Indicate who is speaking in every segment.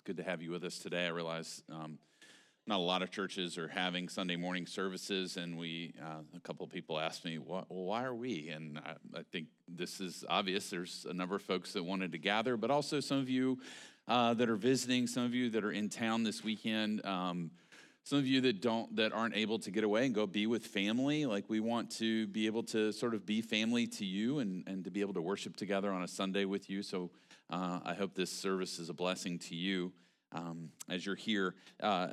Speaker 1: it's good to have you with us today. I realize um, not a lot of churches are having Sunday morning services, and we uh, a couple of people asked me, well, why are we? And I, I, think this is obvious. There's a number of folks that wanted to gather, but also some of you uh, that are visiting, some of you that are in town this weekend. Um, some of you that don't that aren't able to get away and go be with family like we want to be able to sort of be family to you and, and to be able to worship together on a sunday with you so uh, I hope this service is a blessing to you um, as you're here. Uh,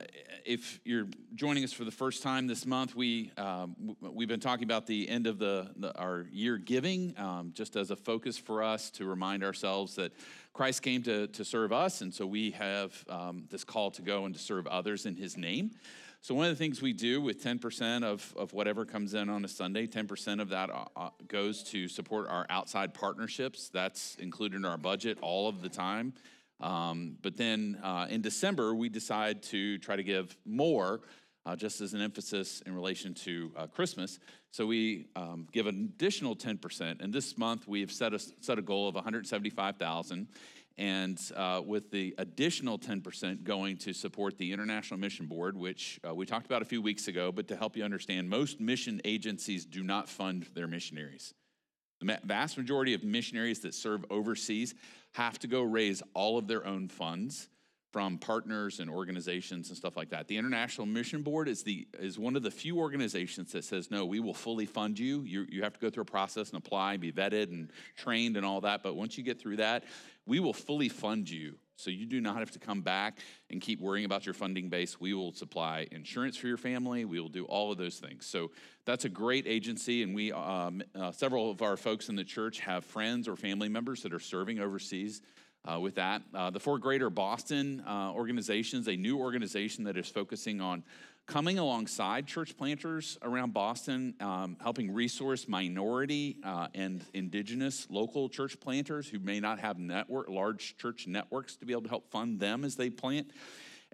Speaker 1: if you're joining us for the first time this month, we um, we've been talking about the end of the, the our year giving, um, just as a focus for us to remind ourselves that Christ came to to serve us, and so we have um, this call to go and to serve others in His name. So, one of the things we do with 10% of, of whatever comes in on a Sunday, 10% of that uh, uh, goes to support our outside partnerships. That's included in our budget all of the time. Um, but then uh, in December, we decide to try to give more, uh, just as an emphasis in relation to uh, Christmas. So we um, give an additional 10%. And this month, we have set a, set a goal of 175,000 and uh, with the additional 10% going to support the International Mission Board, which uh, we talked about a few weeks ago, but to help you understand, most mission agencies do not fund their missionaries. The vast majority of missionaries that serve overseas have to go raise all of their own funds from partners and organizations and stuff like that. The International Mission Board is the is one of the few organizations that says no, we will fully fund you. You you have to go through a process and apply, be vetted and trained and all that, but once you get through that, we will fully fund you. So you do not have to come back and keep worrying about your funding base. We will supply insurance for your family. We will do all of those things. So that's a great agency, and we um, uh, several of our folks in the church have friends or family members that are serving overseas. Uh, with that, uh, the Four Greater Boston uh, organizations, a new organization that is focusing on coming alongside church planters around Boston, um, helping resource minority uh, and indigenous local church planters who may not have network, large church networks to be able to help fund them as they plant.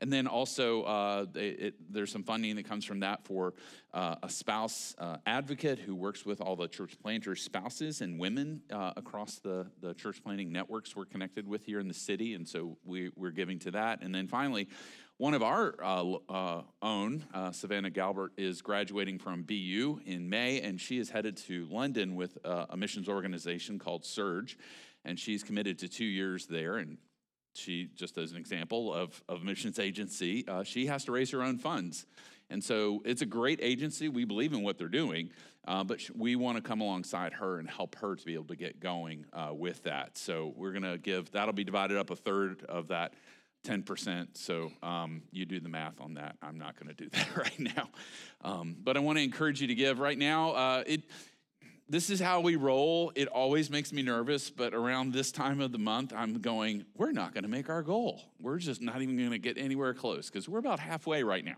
Speaker 1: And then also, uh, it, it, there's some funding that comes from that for uh, a spouse uh, advocate who works with all the church planters' spouses and women uh, across the, the church planting networks we're connected with here in the city. And so we, we're giving to that. And then finally, one of our uh, uh, own, Savannah Galbert, is graduating from BU in May, and she is headed to London with a missions organization called Serge, and she's committed to two years there. And she, just as an example of, of missions agency, uh, she has to raise her own funds. And so it's a great agency. We believe in what they're doing, uh, but we want to come alongside her and help her to be able to get going with that. So we're going to give, that'll be divided up a third of that 10%. So um, you do the math on that. I'm not going to do that right now. Um, but I want to encourage you to give right now. Uh, it, this is how we roll. It always makes me nervous, but around this time of the month, I'm going, we're not going to make our goal. We're just not even going to get anywhere close because we're about halfway right now.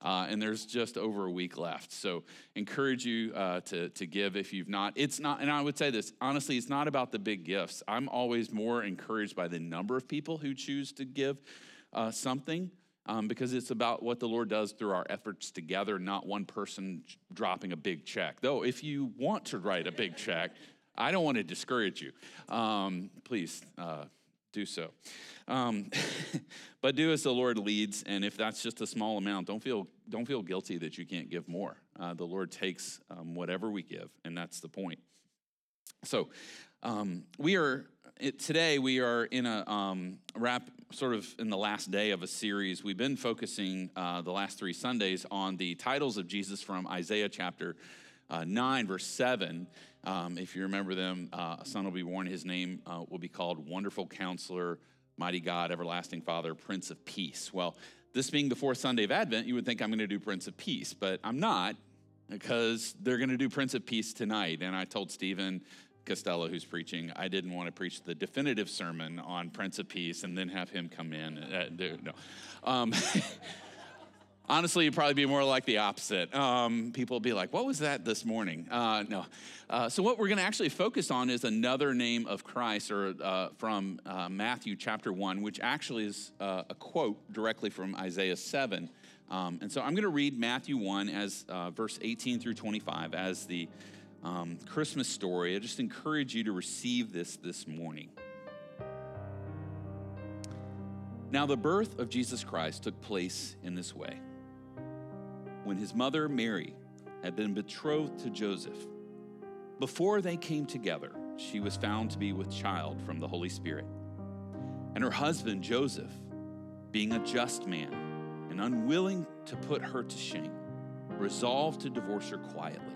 Speaker 1: Uh, and there's just over a week left. So encourage you uh, to, to give if you've not. It's not, and I would say this honestly, it's not about the big gifts. I'm always more encouraged by the number of people who choose to give uh, something um, because it's about what the Lord does through our efforts together, not one person dropping a big check. Though, if you want to write a big check, I don't want to discourage you. Um, please uh, do so. Um, but do as the Lord leads, and if that's just a small amount, don't feel don't feel guilty that you can't give more. Uh, the Lord takes um, whatever we give, and that's the point. So, um, we are it, today we are in a um, wrap, sort of in the last day of a series. We've been focusing uh, the last three Sundays on the titles of Jesus from Isaiah chapter uh, 9, verse 7. Um, if you remember them, uh, a son will be born. His name uh, will be called Wonderful Counselor, Mighty God, Everlasting Father, Prince of Peace. Well, this being the fourth Sunday of Advent, you would think I'm going to do Prince of Peace, but I'm not because they're going to do Prince of Peace tonight. And I told Stephen Costello, who's preaching, I didn't want to preach the definitive sermon on Prince of Peace and then have him come in. Uh, no. Um, honestly, it'd probably be more like the opposite. Um, people will be like, What was that this morning? Uh, no. Uh, so, what we're going to actually focus on is another name of Christ, or uh, from uh, Matthew chapter 1, which actually is uh, a quote directly from Isaiah 7. Um, and so, I'm going to read Matthew 1 as verse 18 through 25 as the um, Christmas story. I just encourage you to receive this this morning. Now, the birth of Jesus Christ took place in this way. When his mother Mary had been betrothed to Joseph, before they came together, she was found to be with child from the Holy Spirit. And her husband, Joseph, being a just man and unwilling to put her to shame, resolved to divorce her quietly.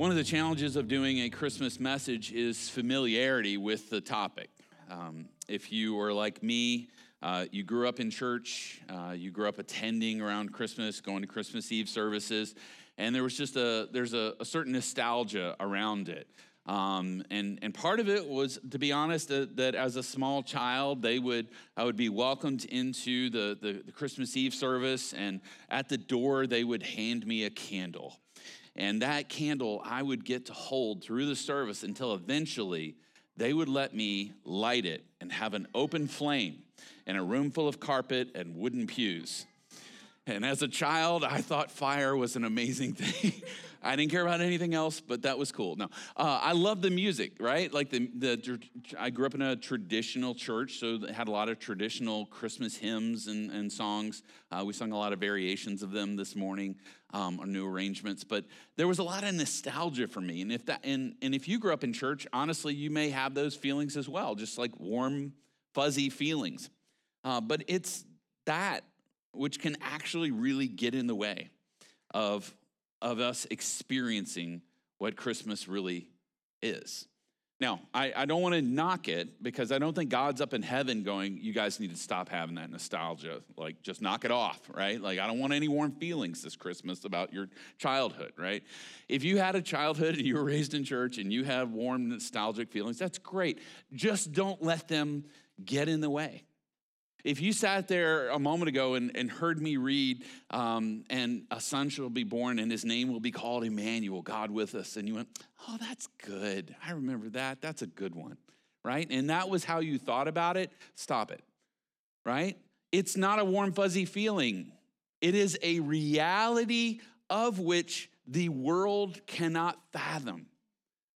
Speaker 1: One of the challenges of doing a Christmas message is familiarity with the topic. Um, if you are like me, uh, you grew up in church, uh, you grew up attending around Christmas, going to Christmas Eve services, and there was just a there's a, a certain nostalgia around it. Um, and and part of it was, to be honest, that, that, as a small child, they would I would be welcomed into the, the, the Christmas Eve service, and at the door they would hand me a candle. And that candle I would get to hold through the service until eventually they would let me light it and have an open flame in a room full of carpet and wooden pews. And as a child, I thought fire was an amazing thing. I didn't care about anything else, but that was cool. No, uh, I love the music, right? Like the, the, I grew up in a traditional church, so had a lot of traditional Christmas hymns and, and songs. Uh, we sung a lot of variations of them this morning, um, new arrangements. But there was a lot of nostalgia for me, and if that, and, and if you grew up in church, honestly, you may have those feelings as well, just like warm, fuzzy feelings. Uh, but it's that which can actually really get in the way of of us experiencing what Christmas really is. Now, I, I don't want to knock it because I don't think God's up in heaven going, you guys need to stop having that nostalgia. Like, just knock it off, right? Like, I don't want any warm feelings this Christmas about your childhood, right? If you had a childhood and you were raised in church and you have warm, nostalgic feelings, that's great. Just don't let them get in the way. If you sat there a moment ago and, and heard me read, um, and a son shall be born, and his name will be called Emmanuel, God with us, and you went, oh, that's good. I remember that. That's a good one, right? And that was how you thought about it, stop it, right? It's not a warm, fuzzy feeling, it is a reality of which the world cannot fathom.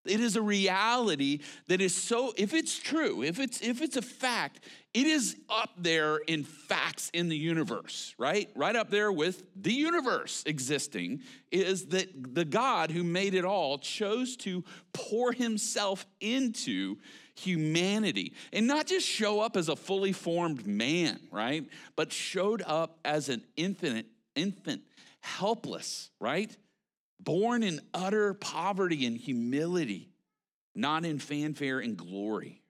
Speaker 1: It is a reality that is so, if it's true, if it's if it's a fact, it is up there in facts in the universe, right? Right up there with the universe existing is that the God who made it all chose to pour himself into humanity and not just show up as a fully formed man, right? But showed up as an infinite infant, helpless, right? Born in utter poverty and humility, not in fanfare and glory.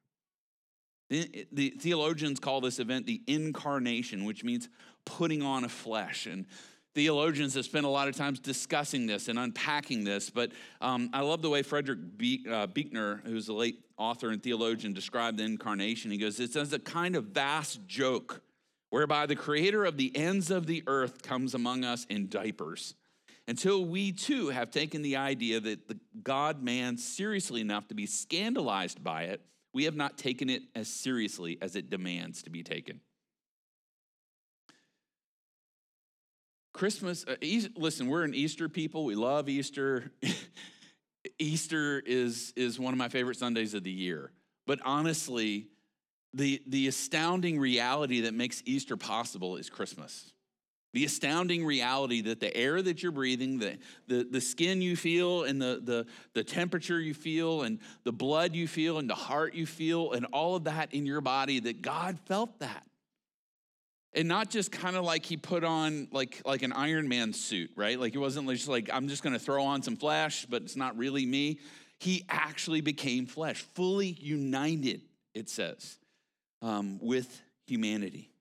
Speaker 1: The, the, theologians call this event the incarnation, which means putting on a flesh. And theologians have spent a lot of times discussing this and unpacking this. But um, I love the way Frederick Be- uh, Buechner, who's a late author and theologian, described the incarnation. He goes, It's as a kind of vast joke whereby the creator of the ends of the earth comes among us in diapers until we too have taken the idea that the God man seriously enough to be scandalized by it, we have not taken it as seriously as it demands to be taken. Christmas, uh, listen, we're an Easter people. We love Easter. Easter is, is one of my favorite Sundays of the year. But honestly, the, the astounding reality that makes Easter possible is Christmas. The astounding reality that the air that you're breathing, the, the, the skin you feel, and the, the, the temperature you feel, and the blood you feel, and the heart you feel, and all of that in your body, that God felt that. And not just kind of like he put on like, like an Iron Man suit, right? Like he wasn't just like, I'm just gonna throw on some flesh, but it's not really me. He actually became flesh, fully united, it says, um, with humanity.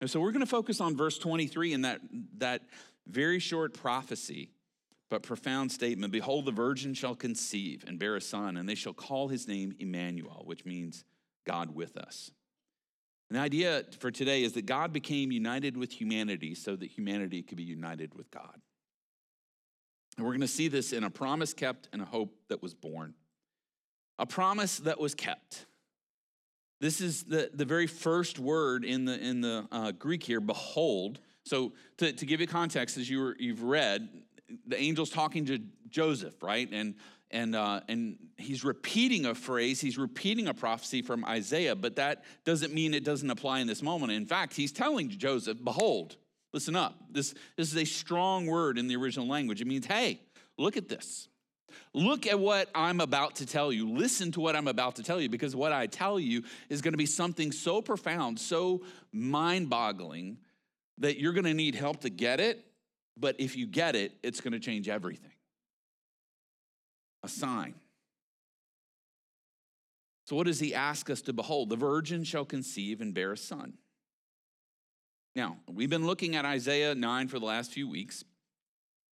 Speaker 1: And so we're going to focus on verse 23 in that, that very short prophecy, but profound statement Behold, the virgin shall conceive and bear a son, and they shall call his name Emmanuel, which means God with us. And the idea for today is that God became united with humanity so that humanity could be united with God. And we're going to see this in a promise kept and a hope that was born. A promise that was kept. This is the, the very first word in the, in the uh, Greek here, behold. So, to, to give you context, as you were, you've read, the angel's talking to Joseph, right? And, and, uh, and he's repeating a phrase, he's repeating a prophecy from Isaiah, but that doesn't mean it doesn't apply in this moment. In fact, he's telling Joseph, behold, listen up. This, this is a strong word in the original language. It means, hey, look at this. Look at what I'm about to tell you. Listen to what I'm about to tell you because what I tell you is going to be something so profound, so mind boggling that you're going to need help to get it. But if you get it, it's going to change everything. A sign. So, what does he ask us to behold? The virgin shall conceive and bear a son. Now, we've been looking at Isaiah 9 for the last few weeks.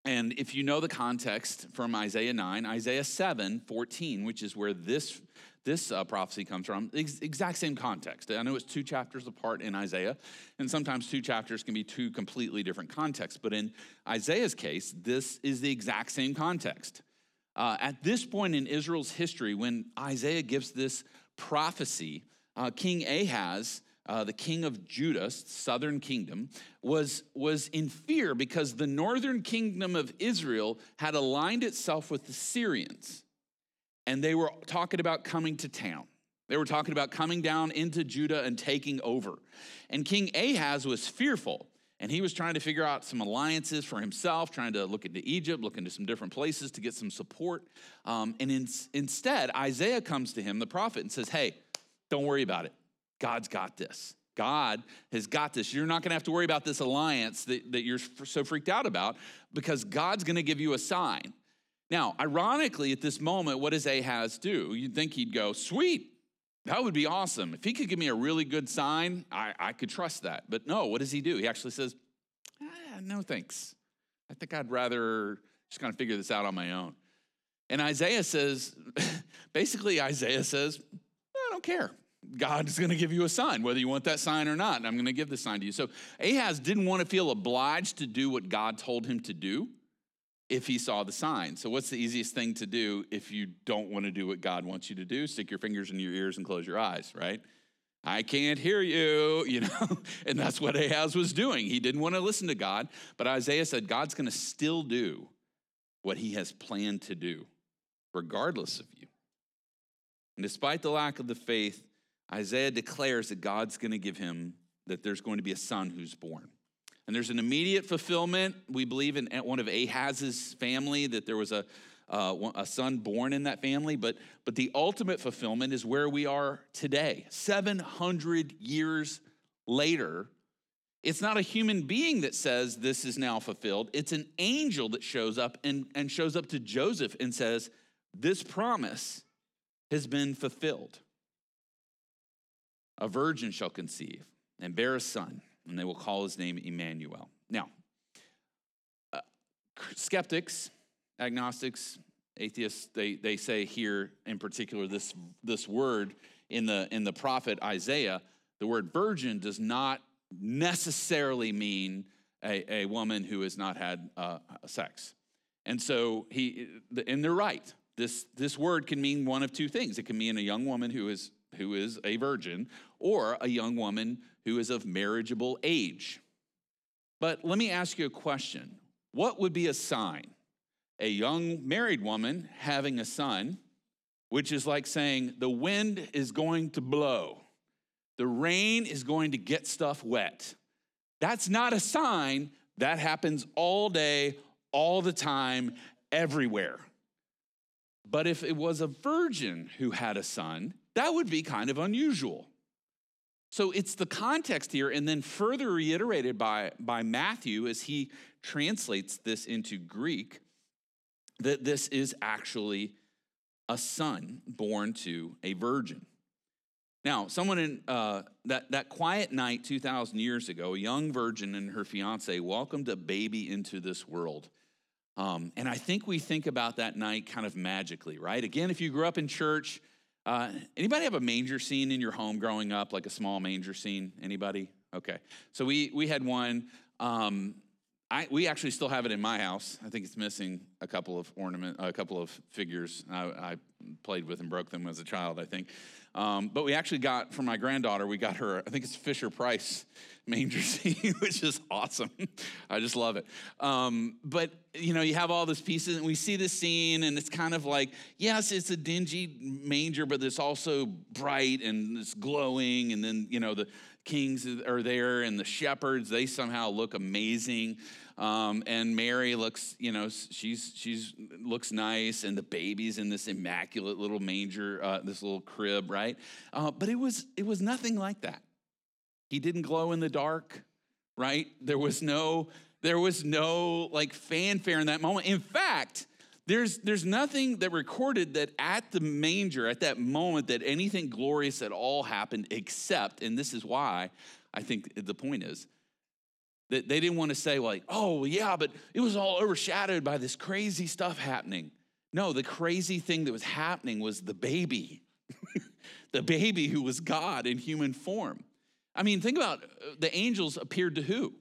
Speaker 1: And if you know the context from Isaiah 9, Isaiah 7, 14, which is where this, this uh, prophecy comes from, ex- exact same context. I know it's two chapters apart in Isaiah, and sometimes two chapters can be two completely different contexts. But in Isaiah's case, this is the exact same context. Uh, at this point in Israel's history, when Isaiah gives this prophecy, uh, King Ahaz uh, the king of Judah, southern kingdom, was, was in fear because the northern kingdom of Israel had aligned itself with the Syrians. And they were talking about coming to town. They were talking about coming down into Judah and taking over. And King Ahaz was fearful. And he was trying to figure out some alliances for himself, trying to look into Egypt, look into some different places to get some support. Um, and in, instead, Isaiah comes to him, the prophet, and says, Hey, don't worry about it. God's got this. God has got this. You're not going to have to worry about this alliance that, that you're so freaked out about because God's going to give you a sign. Now, ironically, at this moment, what does Ahaz do? You'd think he'd go, Sweet, that would be awesome. If he could give me a really good sign, I, I could trust that. But no, what does he do? He actually says, ah, No thanks. I think I'd rather just kind of figure this out on my own. And Isaiah says, basically, Isaiah says, I don't care. God is going to give you a sign, whether you want that sign or not. I'm going to give the sign to you. So Ahaz didn't want to feel obliged to do what God told him to do if he saw the sign. So, what's the easiest thing to do if you don't want to do what God wants you to do? Stick your fingers in your ears and close your eyes, right? I can't hear you, you know? and that's what Ahaz was doing. He didn't want to listen to God, but Isaiah said God's going to still do what he has planned to do, regardless of you. And despite the lack of the faith, Isaiah declares that God's going to give him, that there's going to be a son who's born. And there's an immediate fulfillment. We believe in one of Ahaz's family that there was a, uh, a son born in that family, but, but the ultimate fulfillment is where we are today. 700 years later, it's not a human being that says this is now fulfilled. It's an angel that shows up and, and shows up to Joseph and says, This promise has been fulfilled. A virgin shall conceive and bear a son, and they will call his name Emmanuel. Now, uh, skeptics, agnostics, atheists, they, they say here in particular this, this word in the, in the prophet Isaiah, the word virgin does not necessarily mean a, a woman who has not had uh, sex. And so he, and they're right. This, this word can mean one of two things. It can mean a young woman who is who is a virgin, or a young woman who is of marriageable age. But let me ask you a question What would be a sign? A young married woman having a son, which is like saying the wind is going to blow, the rain is going to get stuff wet. That's not a sign. That happens all day, all the time, everywhere. But if it was a virgin who had a son, that would be kind of unusual. So it's the context here, and then further reiterated by, by Matthew as he translates this into Greek, that this is actually a son born to a virgin. Now, someone in uh, that, that quiet night 2,000 years ago, a young virgin and her fiance welcomed a baby into this world. Um, and I think we think about that night kind of magically, right? Again, if you grew up in church, uh, anybody have a manger scene in your home growing up, like a small manger scene? Anybody? Okay. So we we had one. Um, I, we actually still have it in my house. I think it's missing a couple of ornament, a couple of figures I, I played with and broke them as a child. I think, um, but we actually got for my granddaughter. We got her. I think it's Fisher Price manger scene, which is awesome. I just love it. Um, but you know, you have all these pieces, and we see this scene, and it's kind of like, yes, it's a dingy manger, but it's also bright and it's glowing, and then you know the kings are there, and the shepherds they somehow look amazing. Um, and Mary looks, you know, she's she's looks nice, and the baby's in this immaculate little manger, uh, this little crib, right? Uh, but it was it was nothing like that. He didn't glow in the dark, right? There was no, there was no like fanfare in that moment. In fact, there's, there's nothing that recorded that at the manger, at that moment, that anything glorious at all happened, except, and this is why I think the point is, that they didn't want to say, like, oh, yeah, but it was all overshadowed by this crazy stuff happening. No, the crazy thing that was happening was the baby, the baby who was God in human form. I mean, think about uh, the angels appeared to who?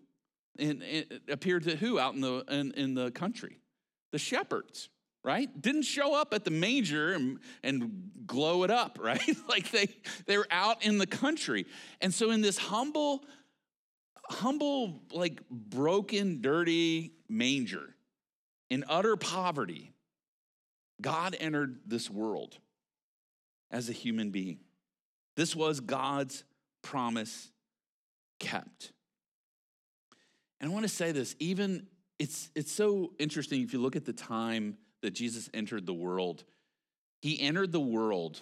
Speaker 1: And, appeared to who out in the in, in, the country? The shepherds, right? Didn't show up at the manger and, and glow it up, right? like they they were out in the country. And so in this humble, humble, like broken, dirty manger, in utter poverty, God entered this world as a human being. This was God's promise kept. And I want to say this, even it's it's so interesting if you look at the time that Jesus entered the world. He entered the world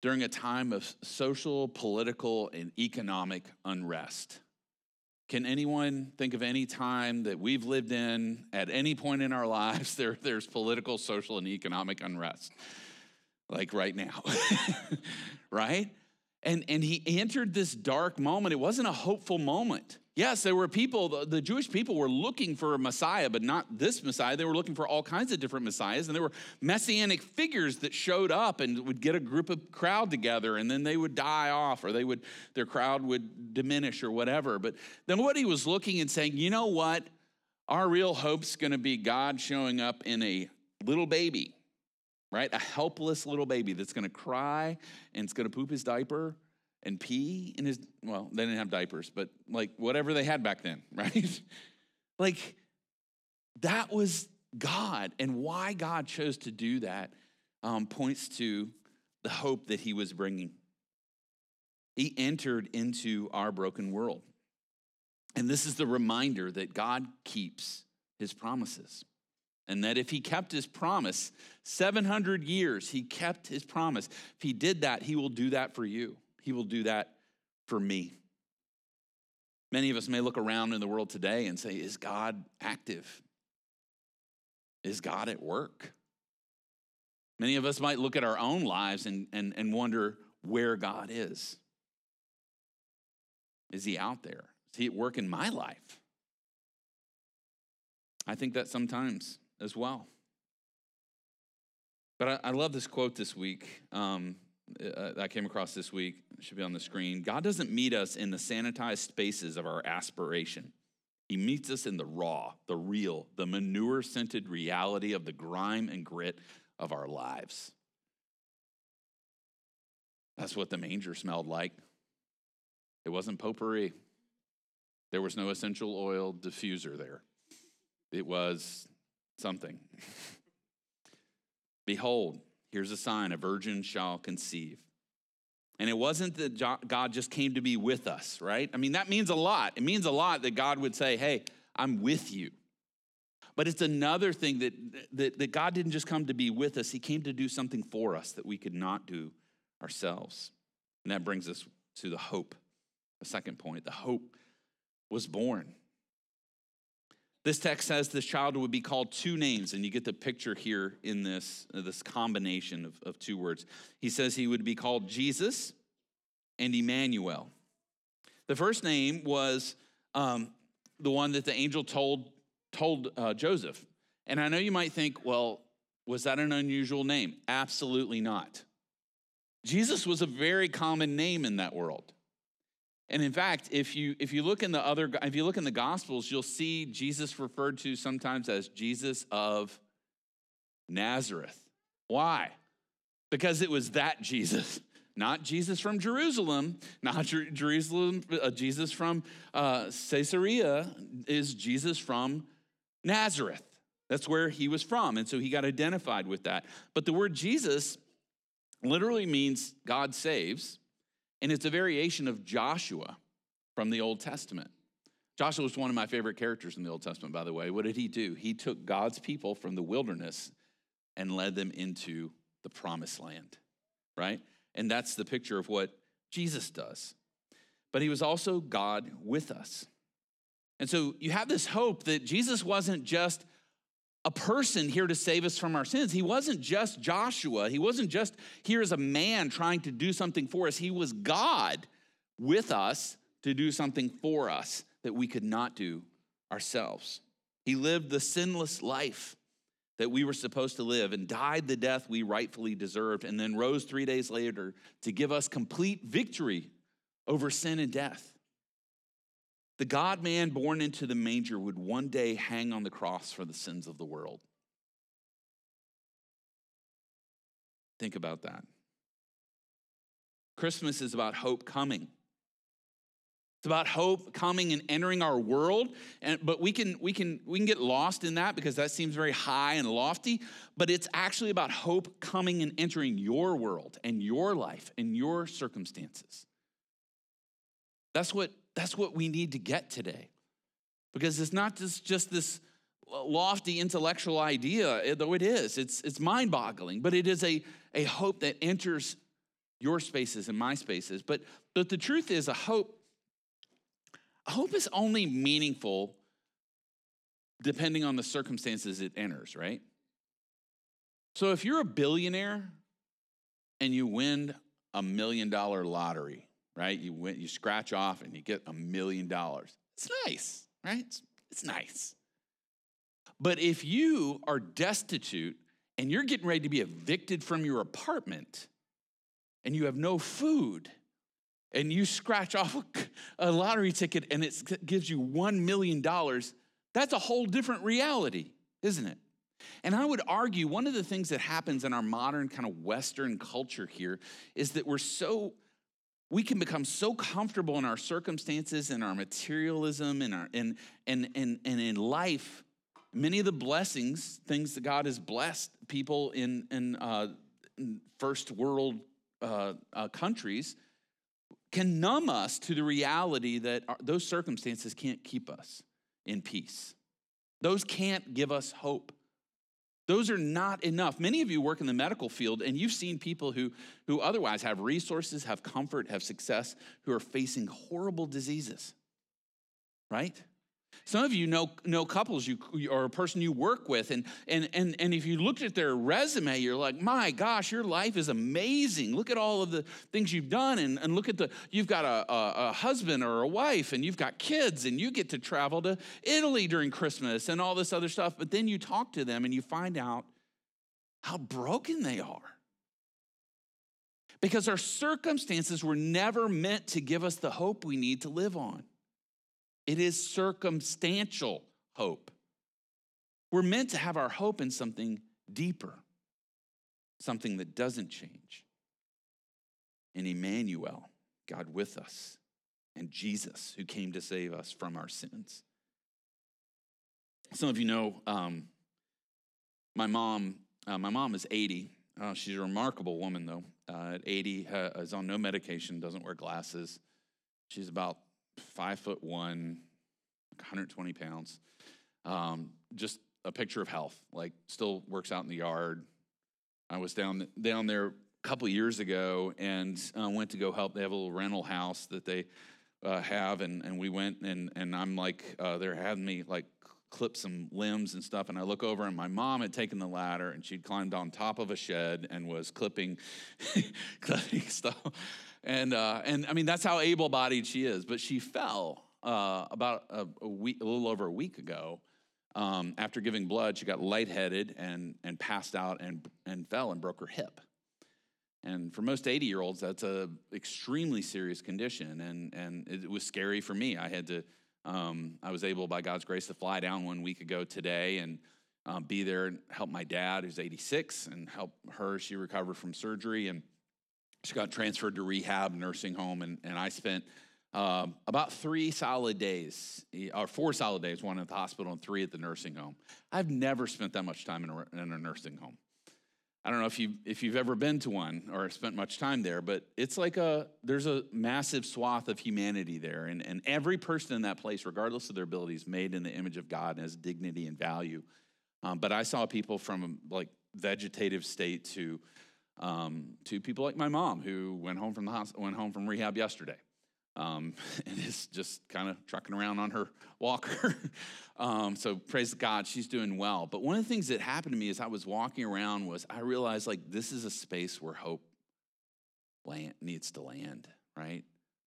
Speaker 1: during a time of social, political, and economic unrest. Can anyone think of any time that we've lived in at any point in our lives there, there's political, social, and economic unrest? Like right now, right? And, and he entered this dark moment. It wasn't a hopeful moment. Yes, there were people, the, Jewish people were looking for a Messiah, but not this Messiah. They were looking for all kinds of different Messiahs. And there were messianic figures that showed up and would get a group of crowd together, and then they would die off, or they would, their crowd would diminish or whatever. But then what he was looking and saying, you know what? Our real hope's gonna be God showing up in a little baby right? A helpless little baby that's gonna cry and it's gonna poop his diaper and pee in his, well, they didn't have diapers, but like whatever they had back then, right? like that was God. And why God chose to do that um, points to the hope that he was bringing. He entered into our broken world. And this is the reminder that God keeps his promises and that if he kept his promise, 700 years, he kept his promise. If he did that, he will do that for you. He will do that for me. Many of us may look around in the world today and say, Is God active? Is God at work? Many of us might look at our own lives and, and, and wonder where God is. Is he out there? Is he at work in my life? I think that sometimes as well. But I, I love this quote this week. Um, uh, I came across this week. Should be on the screen. God doesn't meet us in the sanitized spaces of our aspiration. He meets us in the raw, the real, the manure scented reality of the grime and grit of our lives. That's what the manger smelled like. It wasn't potpourri. There was no essential oil diffuser there. It was something. Behold, here's a sign a virgin shall conceive And it wasn't that God just came to be with us, right? I mean, that means a lot. It means a lot that God would say, hey, I'm with you. But it's another thing that, that, that God didn't just come to be with us, He came to do something for us that we could not do ourselves. And that brings us to the hope, the second point. The hope was born. This text says this child would be called two names, and you get the picture here in this, uh, this combination of, of two words. He says he would be called Jesus and Emmanuel. The first name was um, the one that the angel told, told uh, Joseph. And I know you might think, well, was that an unusual name? Absolutely not. Jesus was a very common name in that world. And in fact, if you if you look in the other if you look in the gospels, you'll see Jesus referred to sometimes as Jesus of Nazareth. Why? Because it was that Jesus, not Jesus from Jerusalem, not Jer- Jerusalem, uh, Jesus from uh, Caesarea, is Jesus from Nazareth. That's where he was from. And so he got identified with that. But the word Jesus literally means God saves. And it's a variation of Joshua from the Old Testament. Joshua was one of my favorite characters in the Old Testament, by the way. What did he do? He took God's people from the wilderness and led them into the promised land, right? And that's the picture of what Jesus does. But he was also God with us. And so you have this hope that Jesus wasn't just a person here to save us from our sins. He wasn't just Joshua. He wasn't just here as a man trying to do something for us. He was God with us to do something for us that we could not do ourselves. He lived the sinless life that we were supposed to live and died the death we rightfully deserved, and then rose three days later to give us complete victory over sin and death. The God man born into the manger would one day hang on the cross for the sins of the world. Think about that. Christmas is about hope coming. It's about hope coming and entering our world, and, but we can, we, can, we can get lost in that because that seems very high and lofty. But it's actually about hope coming and entering your world and your life and your circumstances. That's what that's what we need to get today. Because it's not just, just this lofty intellectual idea, though it is. It's, it's mind boggling, but it is a, a hope that enters your spaces and my spaces. But, but the truth is, a hope, a hope is only meaningful depending on the circumstances it enters, right? So if you're a billionaire and you win a million dollar lottery, right? You went, you scratch off and you get a million dollars. It's nice, right? It's, it's nice. But if you are destitute and you're getting ready to be evicted from your apartment and you have no food and you scratch off a, lottery ticket and it gives you $1 million, that's a whole different reality, isn't it? And I would argue one of the things that happens in our modern kind of Western culture here is that we're so we can become so comfortable in our circumstances and our materialism and, our, and, and, and, and in life. Many of the blessings things that god has blessed people in, in, uh, in first world uh, uh, countries can numb us to the reality that our, those circumstances can't keep us in peace. Those can't give us hope those are not enough. Many of you work in the medical field and you've seen people who, who otherwise have resources, have comfort, have success, who are facing horrible diseases, right? Some of you know, know couples you or a person you work with, and, and, and, and if you looked at their resume, you're like, my gosh, your life is amazing. Look at all of the things you've done, and, and look at the, you've got a, a, a husband or a wife, and you've got kids, and you get to travel to Italy during Christmas and all this other stuff. But then you talk to them and you find out how broken they are. Because our circumstances were never meant to give us the hope we need to live on. It is circumstantial hope. We're meant to have our hope in something deeper, something that doesn't change. In Emmanuel, God with us, and Jesus, who came to save us from our sins. Some of you know um, my mom. Uh, my mom is 80, Uh, she's a remarkable woman, though. Uh, at 80, uh, is on no medication, doesn't wear glasses. She's about five foot one, 120 pounds. Um, just a picture of health. Like, still works out in the yard. I was down down there a couple years ago and uh, went to go help. They have a little rental house that they uh, have, and, and we went and and I'm like, uh, they're having me like clip some limbs and stuff. And I look over, and my mom had taken the ladder, and she'd climbed on top of a shed and was clipping, clipping stuff. And uh, and I mean that's how able-bodied she is. But she fell uh, about a, a, week, a little over a week ago. Um, after giving blood, she got lightheaded and and passed out and and fell and broke her hip. And for most 80 year olds, that's a extremely serious condition. And, and it was scary for me. I had to, um, I was able, by God's grace, to fly down one week ago today and um, be there and help my dad, who's 86, and help her. She recovered from surgery and she got transferred to rehab nursing home. And, and I spent um, about three solid days, or four solid days, one at the hospital and three at the nursing home. I've never spent that much time in a, in a nursing home. I don't know if you if you've ever been to one or spent much time there, but it's like a there's a massive swath of humanity there, and and every person in that place, regardless of their abilities, made in the image of God and has dignity and value. Um, but I saw people from like vegetative state to um, to people like my mom who went home from the hospital, went home from rehab yesterday um, and is just kind of trucking around on her walker. um, so praise God, she's doing well. But one of the things that happened to me as I was walking around was I realized like this is a space where hope land, needs to land, right?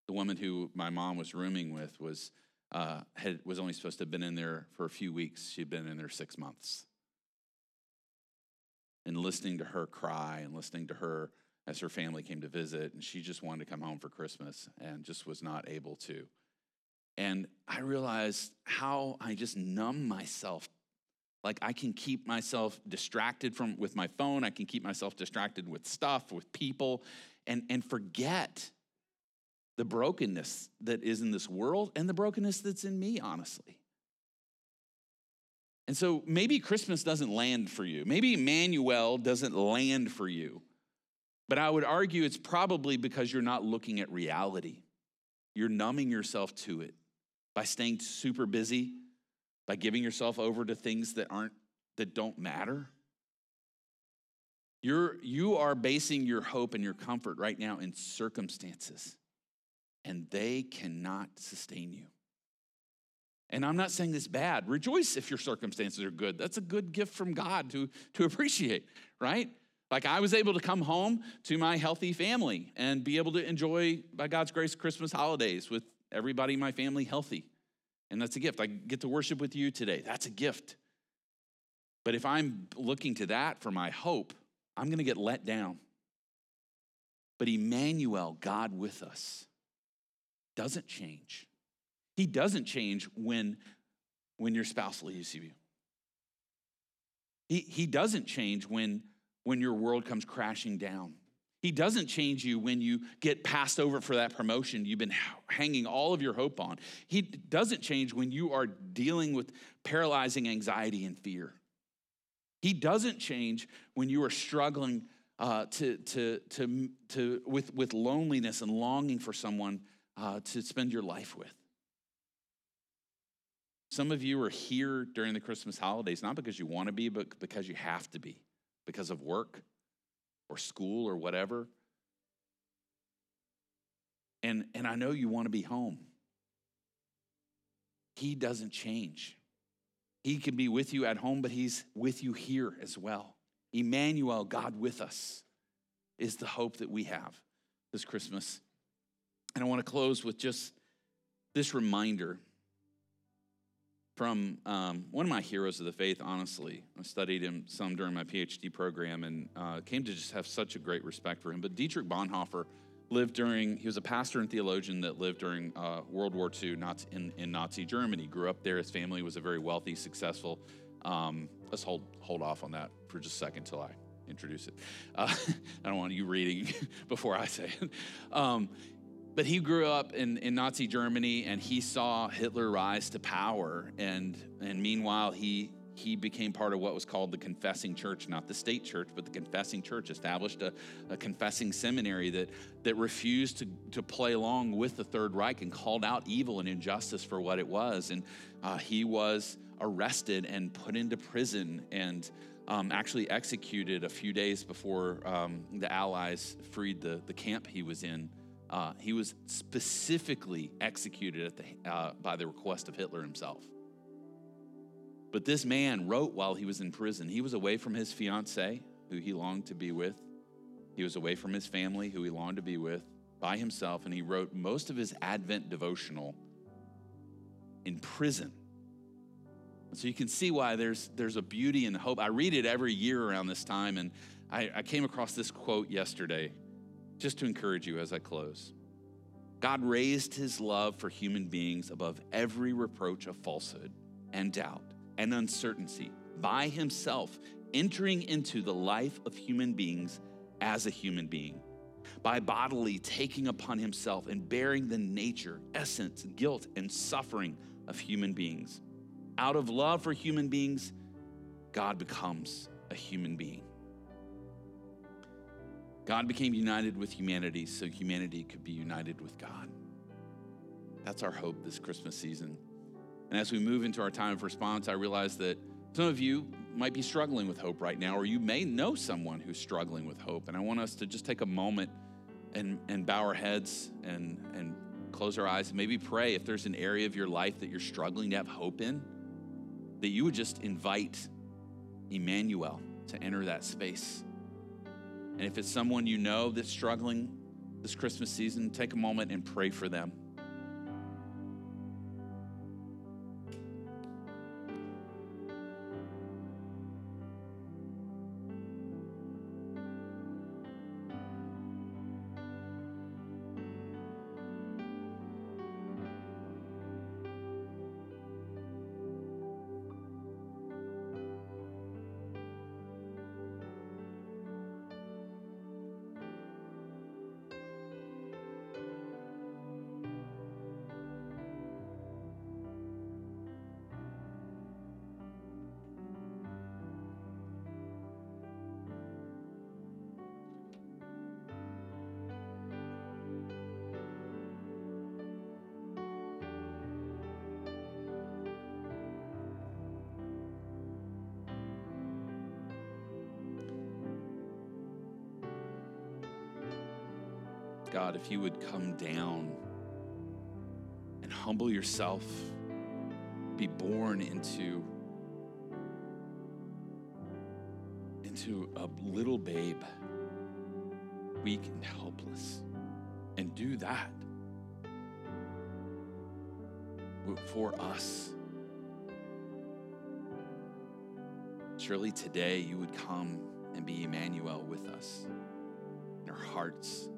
Speaker 1: The woman who my mom was rooming with was uh, had was only supposed to have been in there for a few weeks. She'd been in there six months. And listening to her cry and listening to her as her family came to visit, and she just wanted to come home for Christmas and just was not able to. And I realized how I just numb myself. Like I can keep myself distracted from with my phone, I can keep myself distracted with stuff, with people, and, and forget the brokenness that is in this world and the brokenness that's in me, honestly. And so maybe Christmas doesn't land for you. Maybe Emmanuel doesn't land for you. But I would argue it's probably because you're not looking at reality. You're numbing yourself to it by staying super busy, by giving yourself over to things that aren't that don't matter. You're you are basing your hope and your comfort right now in circumstances and they cannot sustain you. And I'm not saying this bad. Rejoice if your circumstances are good. That's a good gift from God to, to appreciate, right? Like I was able to come home to my healthy family and be able to enjoy, by God's grace, Christmas holidays with everybody in my family healthy. And that's a gift. I get to worship with you today. That's a gift. But if I'm looking to that for my hope, I'm going to get let down. But Emmanuel, God with us, doesn't change. He doesn't change when, when your spouse leaves you. He, he doesn't change when when your world comes crashing down. He doesn't change you when you get passed over for that promotion you've been hanging all of your hope on. He doesn't change when you are dealing with paralyzing anxiety and fear. He doesn't change when you are struggling uh, to, to, to, to, with, with loneliness and longing for someone uh, to spend your life with. Some of you are here during the Christmas holidays, not because you want to be, but because you have to be because of work or school or whatever. And, and I know you want to be home. He doesn't change. He can be with you at home, but He's with you here as well. Emmanuel, God with us, is the hope that we have this Christmas. And I want to close with just this reminder from um, one of my heroes of the faith, honestly. I studied him some during my PhD program and uh, came to just have such a great respect for him. But Dietrich Bonhoeffer lived during, he was a pastor and theologian that lived during uh, World War II Nazi, in, in Nazi Germany. Grew up there. His family was a very wealthy, successful. Um, let's hold, hold off on that for just a second till I introduce it. Uh, I don't want you reading before I say it. Um, but he grew up in, in Nazi Germany and he saw Hitler rise to power. And, and meanwhile, he he became part of what was called the confessing church, not the state church, but the confessing church, established a, a, confessing seminary that, that refused to, to play along with the Third Reich and called out evil and injustice for what it was. And uh, he was arrested and put into prison and um, actually executed a few days before um, the Allies freed the, the camp he was in. Uh, he was specifically executed the, uh, by the request of Hitler himself. But this man wrote while he was in prison. He was away from his fiancee, who he longed to be with. He was away from his family, who he longed to be with, by himself, and he wrote most of his Advent devotional in prison. So you can see why there's, there's a beauty and hope. I read it every year around this time, and I, I came across this quote yesterday just to encourage you as I close. God raised his love for human beings above every reproach of falsehood and doubt and uncertainty by himself, entering into the life of human beings as a human being, by bodily taking upon himself and bearing the nature, essence, guilt, and suffering of human beings. Out of love for human beings, God becomes a human being. God became united with humanity so humanity could be united with God. That's our hope this Christmas season. And as we move into our time of response, I realize that some of you might be struggling with hope right now, or you may know someone who's struggling with hope. And I want us to just take a moment and, and bow our heads and, and close our eyes and maybe pray if there's an area of your life that you're struggling to have hope in, that you would just invite Immanuel to enter that space. And if it's someone you know that's struggling this Christmas season, take a moment and pray for them. God, if you would come down and humble yourself, be born into, into a little babe, weak and helpless, and do that for us. Surely today you would come and be Immanuel with us in our hearts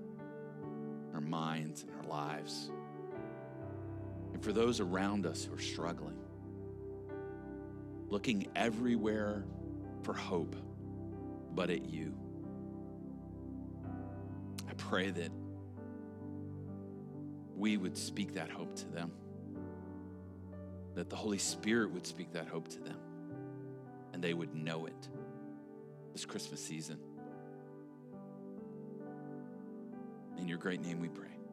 Speaker 1: minds and our lives. And for those around us who are struggling, looking everywhere for hope but at you. I pray that we would speak that hope to them, that the Holy Spirit would speak that hope to them, and they would know it this Christmas season. In your great name we pray.